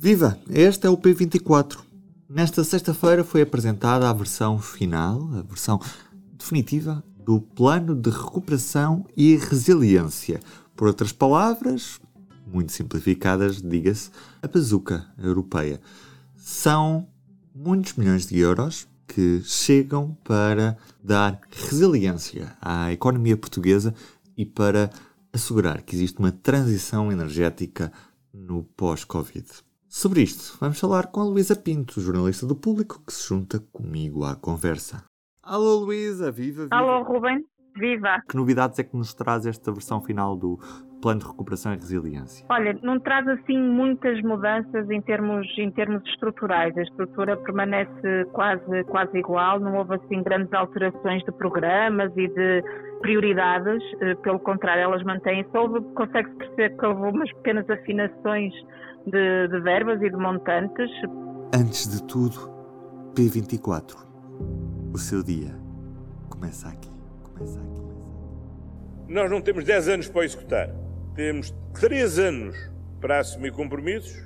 Viva! Este é o P24. Nesta sexta-feira foi apresentada a versão final, a versão definitiva do Plano de Recuperação e Resiliência. Por outras palavras, muito simplificadas, diga-se, a bazuca europeia. São muitos milhões de euros que chegam para dar resiliência à economia portuguesa e para assegurar que existe uma transição energética no pós-Covid. Sobre isto, vamos falar com a Luísa Pinto, jornalista do Público, que se junta comigo à conversa. Alô Luísa, viva, viva! Alô Ruben, viva! Que novidades é que nos traz esta versão final do Plano de Recuperação e Resiliência? Olha, não traz assim muitas mudanças em termos, em termos estruturais. A estrutura permanece quase, quase igual, não houve assim grandes alterações de programas e de prioridades, eh, pelo contrário, elas mantêm-se. Consegue-se perceber que houve umas pequenas afinações de, de verbas e de montantes. Antes de tudo, P24. O seu dia começa aqui. Começa aqui. Nós não temos 10 anos para executar. Temos 3 anos para assumir compromissos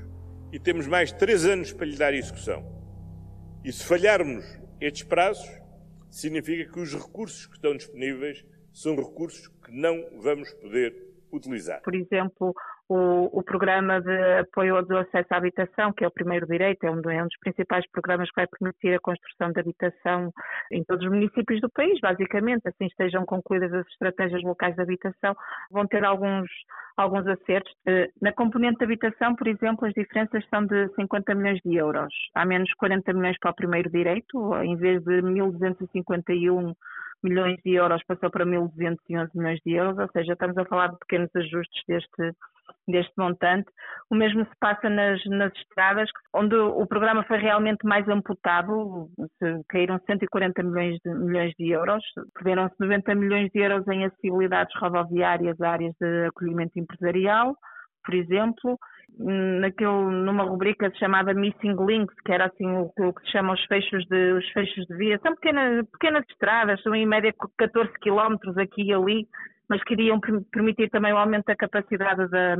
e temos mais 3 anos para lhe dar execução. E se falharmos estes prazos, significa que os recursos que estão disponíveis são recursos que não vamos poder utilizar. Por exemplo, o, o, programa de apoio do acesso à habitação, que é o primeiro direito, é um, é um, dos principais programas que vai permitir a construção de habitação em todos os municípios do país, basicamente, assim estejam concluídas as estratégias locais de habitação, vão ter alguns, alguns acertos. Eh, na componente de habitação, por exemplo, as diferenças são de 50 milhões de euros. Há menos 40 milhões para o primeiro direito, em vez de 1.251 milhões de euros passou para 1.211 milhões de euros, ou seja, estamos a falar de pequenos ajustes deste, deste montante. O mesmo se passa nas, nas estradas, onde o programa foi realmente mais amputado, caíram 140 milhões de, milhões de euros, perderam-se 90 milhões de euros em acessibilidades rodoviárias, áreas de acolhimento empresarial, por exemplo, naquele, numa rubrica chamada Missing Links, que era assim o, o que se chama os fechos de, os fechos de via. São pequenas, pequenas estradas, são em média 14 quilómetros aqui e ali, mas queriam permitir também o aumento da capacidade da,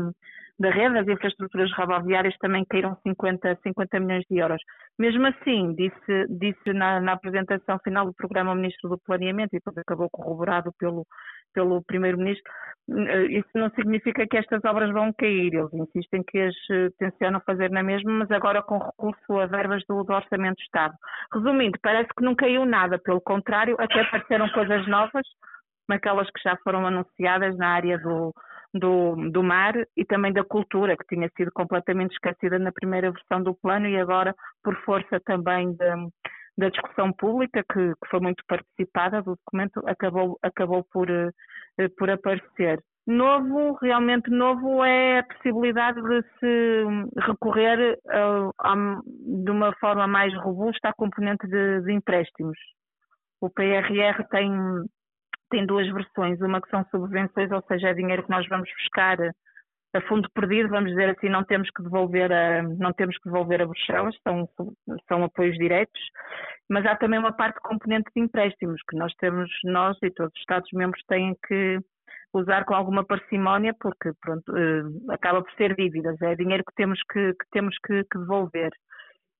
da rede, as infraestruturas rodoviárias também caíram 50, 50 milhões de euros. Mesmo assim, disse, disse na, na apresentação final do programa o Ministro do Planeamento, e depois acabou corroborado pelo, pelo Primeiro-Ministro, eh, isso não significa que estas obras vão cair. Eles insistem que as eh, tencionam fazer na mesma, mas agora com recurso a verbas do, do Orçamento de Estado. Resumindo, parece que não caiu nada, pelo contrário, até apareceram coisas novas, aquelas que já foram anunciadas na área do, do, do mar e também da cultura, que tinha sido completamente esquecida na primeira versão do plano e agora, por força também da, da discussão pública, que, que, foi muito participada do documento, acabou, acabou por, eh, por aparecer. Novo, realmente novo, é a possibilidade de se recorrer uh, a, de uma forma mais robusta à componente de, de empréstimos. O PRR tem tem duas versões, uma que são subvenções, ou seja, é dinheiro que nós vamos buscar a fundo perdido, vamos dizer assim, não temos que devolver a, não temos que devolver a Bruxelas, são, são apoios diretos, mas há também uma parte componente de empréstimos que nós temos, nós e todos os Estados-membros têm que usar com alguma parcimónia, porque pronto, uh, acaba por ser dívidas, é dinheiro que temos que, que temos que, que devolver.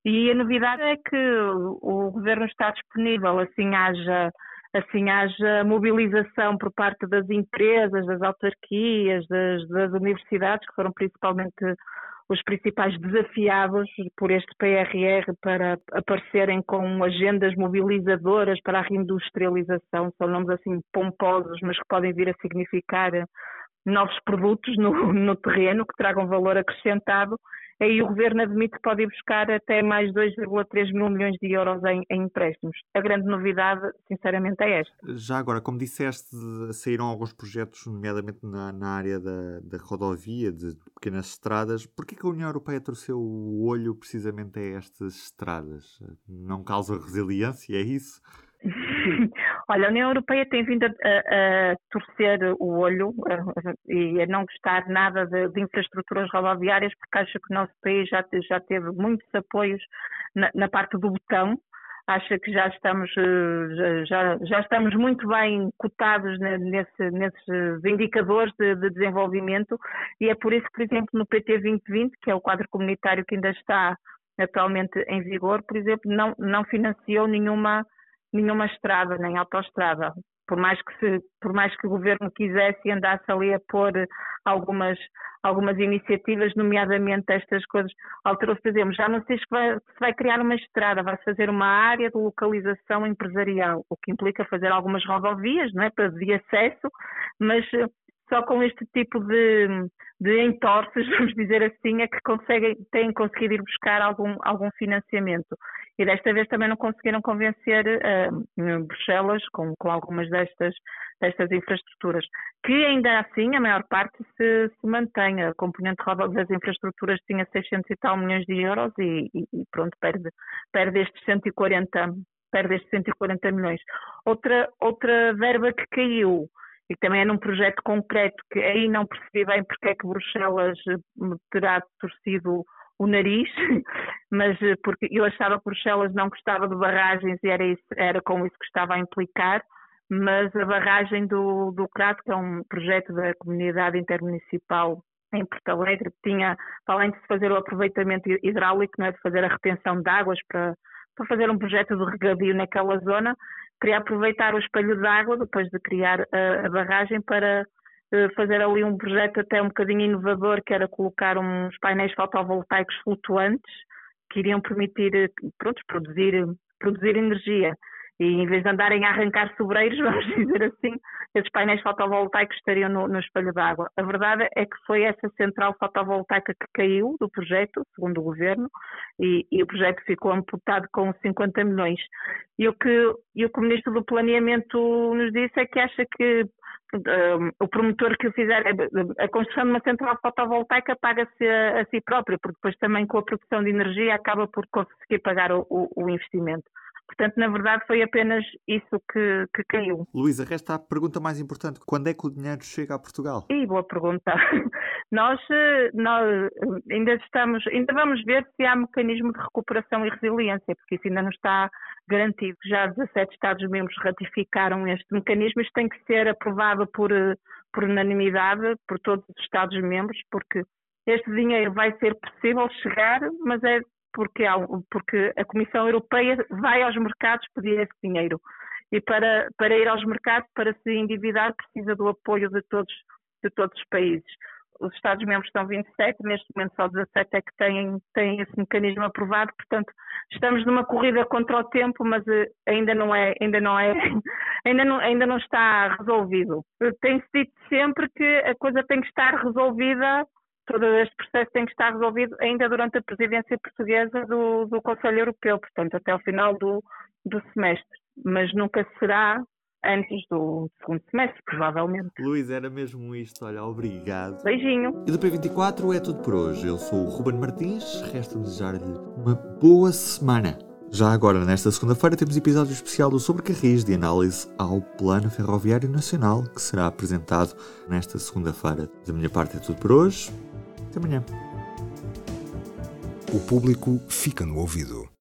E a novidade é que o governo está disponível, assim haja assim haja mobilização por parte das empresas, das autarquias, das, das universidades, que foram principalmente os principais desafiados por este PRR para aparecerem com agendas mobilizadoras para a reindustrialização. São nomes assim pomposos, mas que podem vir a significar novos produtos no, no terreno que tragam valor acrescentado aí o governo admite que pode ir buscar até mais 2,3 mil milhões de euros em, em, empréstimos. A grande novidade, sinceramente, é esta. Já agora, como disseste, saíram alguns projetos, nomeadamente na, na área da, da, rodovia, de pequenas estradas. Por que a União Europeia torceu o olho precisamente a estas estradas? Não causa resiliência, é isso? Olha, a União Europeia tem vindo a, a, torcer o olho a, e a não gostar nada de, de, infraestruturas rodoviárias, porque acha que o nosso país já, já teve muitos apoios na, na parte do botão, acha que já estamos, eh, já, já estamos muito bem cotados nesse, nesses indicadores de, de, desenvolvimento. E é por isso que, por exemplo, no PT 2020, que é o quadro comunitário que ainda está atualmente em vigor, por exemplo, não, não financiou nenhuma, nenhuma estrada, nem autoestrada. Por mais, que se, por mais que o governo quisesse e andasse ali a pôr algumas, algumas iniciativas, nomeadamente estas coisas, por exemplo, já não sei se vai, se vai criar uma estrada, vai fazer uma área de localização empresarial, o que implica fazer algumas rodovias, não é, para de acesso, mas só com este tipo de, de entorces, vamos dizer assim, é que conseguem, têm conseguido ir buscar algum, algum financiamento. E desta vez também não conseguiram convencer uh, Bruxelas com, com algumas destas, destas infraestruturas, que ainda assim a maior parte se, se mantém. A componente das infraestruturas tinha 600 e tal milhões de euros e, e, e pronto, perde, perde estes 140 perde estes 140 milhões. Outra, outra verba que caiu e também é num projeto concreto que aí não percebi bem porque é que Bruxelas terá torcido o nariz, mas eh, porque eu achava que Bruxelas não gostava de barragens e era, isso, era com isso que estava a implicar, mas a barragem do, do Crato, que é um projeto da comunidade intermunicipal em Porto Alegre, tinha, além de se fazer o aproveitamento hidráulico, é, de fazer a retenção de águas para, para fazer um projeto de regadio naquela zona, queria aproveitar o espelho de água, depois de criar a, a barragem, para fazer ali um projeto até um bocadinho inovador, que era colocar uns painéis fotovoltaicos flutuantes, que iriam permitir, eh, pronto, produzir, produzir energia. E em vez de andarem a arrancar sobreiros, vamos dizer assim, esses painéis fotovoltaicos estariam no, no espelho d'água. A verdade é que foi essa central fotovoltaica que caiu do projeto, segundo o governo, e, e o projeto ficou amputado com 50 milhões. E o, que, e o que o Ministro do Planeamento nos disse é que acha que um, o promotor que fizer a construção de uma central fotovoltaica paga-se a, a, si próprio, porque depois também com a produção de energia acaba por conseguir pagar o, o, o investimento. Portanto, na verdade, foi apenas isso que, que caiu. Luísa, resta a pergunta mais importante: quando é que o dinheiro chega a Portugal? E boa pergunta. Nós, nós ainda estamos, ainda vamos ver se há mecanismo de recuperação e resiliência, porque isso ainda não está garantido. Já 17 Estados-membros ratificaram este mecanismo, isto tem que ser aprovado por, por unanimidade por todos os Estados-membros, porque este dinheiro vai ser possível chegar, mas é porque, porque a Comissão Europeia vai aos mercados pedir esse dinheiro. E para, para ir aos mercados, para se endividar, precisa do apoio de todos, de todos os países. Os Estados-membros estão 27, neste momento só 17 é que têm, têm esse mecanismo aprovado, portanto, estamos numa corrida contra o tempo, mas eh, ainda não é, ainda não é, ainda não, ainda não está resolvido. Tem-se dito sempre que a coisa tem que estar resolvida todo este processo tem que estar resolvido ainda durante a presidência portuguesa do, do Conselho Europeu, portanto, até o final do, do semestre. Mas nunca será antes do segundo semestre, provavelmente. Luís, era mesmo isto. Olha, obrigado. Beijinho. E do P24 é tudo por hoje. Eu sou o Ruben Martins. Resta desejar-lhe uma boa semana. Já agora, nesta segunda-feira, temos episódio especial do Sobrecarris de análise ao Plano Ferroviário Nacional, que será apresentado nesta segunda-feira. Da minha parte é tudo por hoje. Até amanhã. O público fica no ouvido.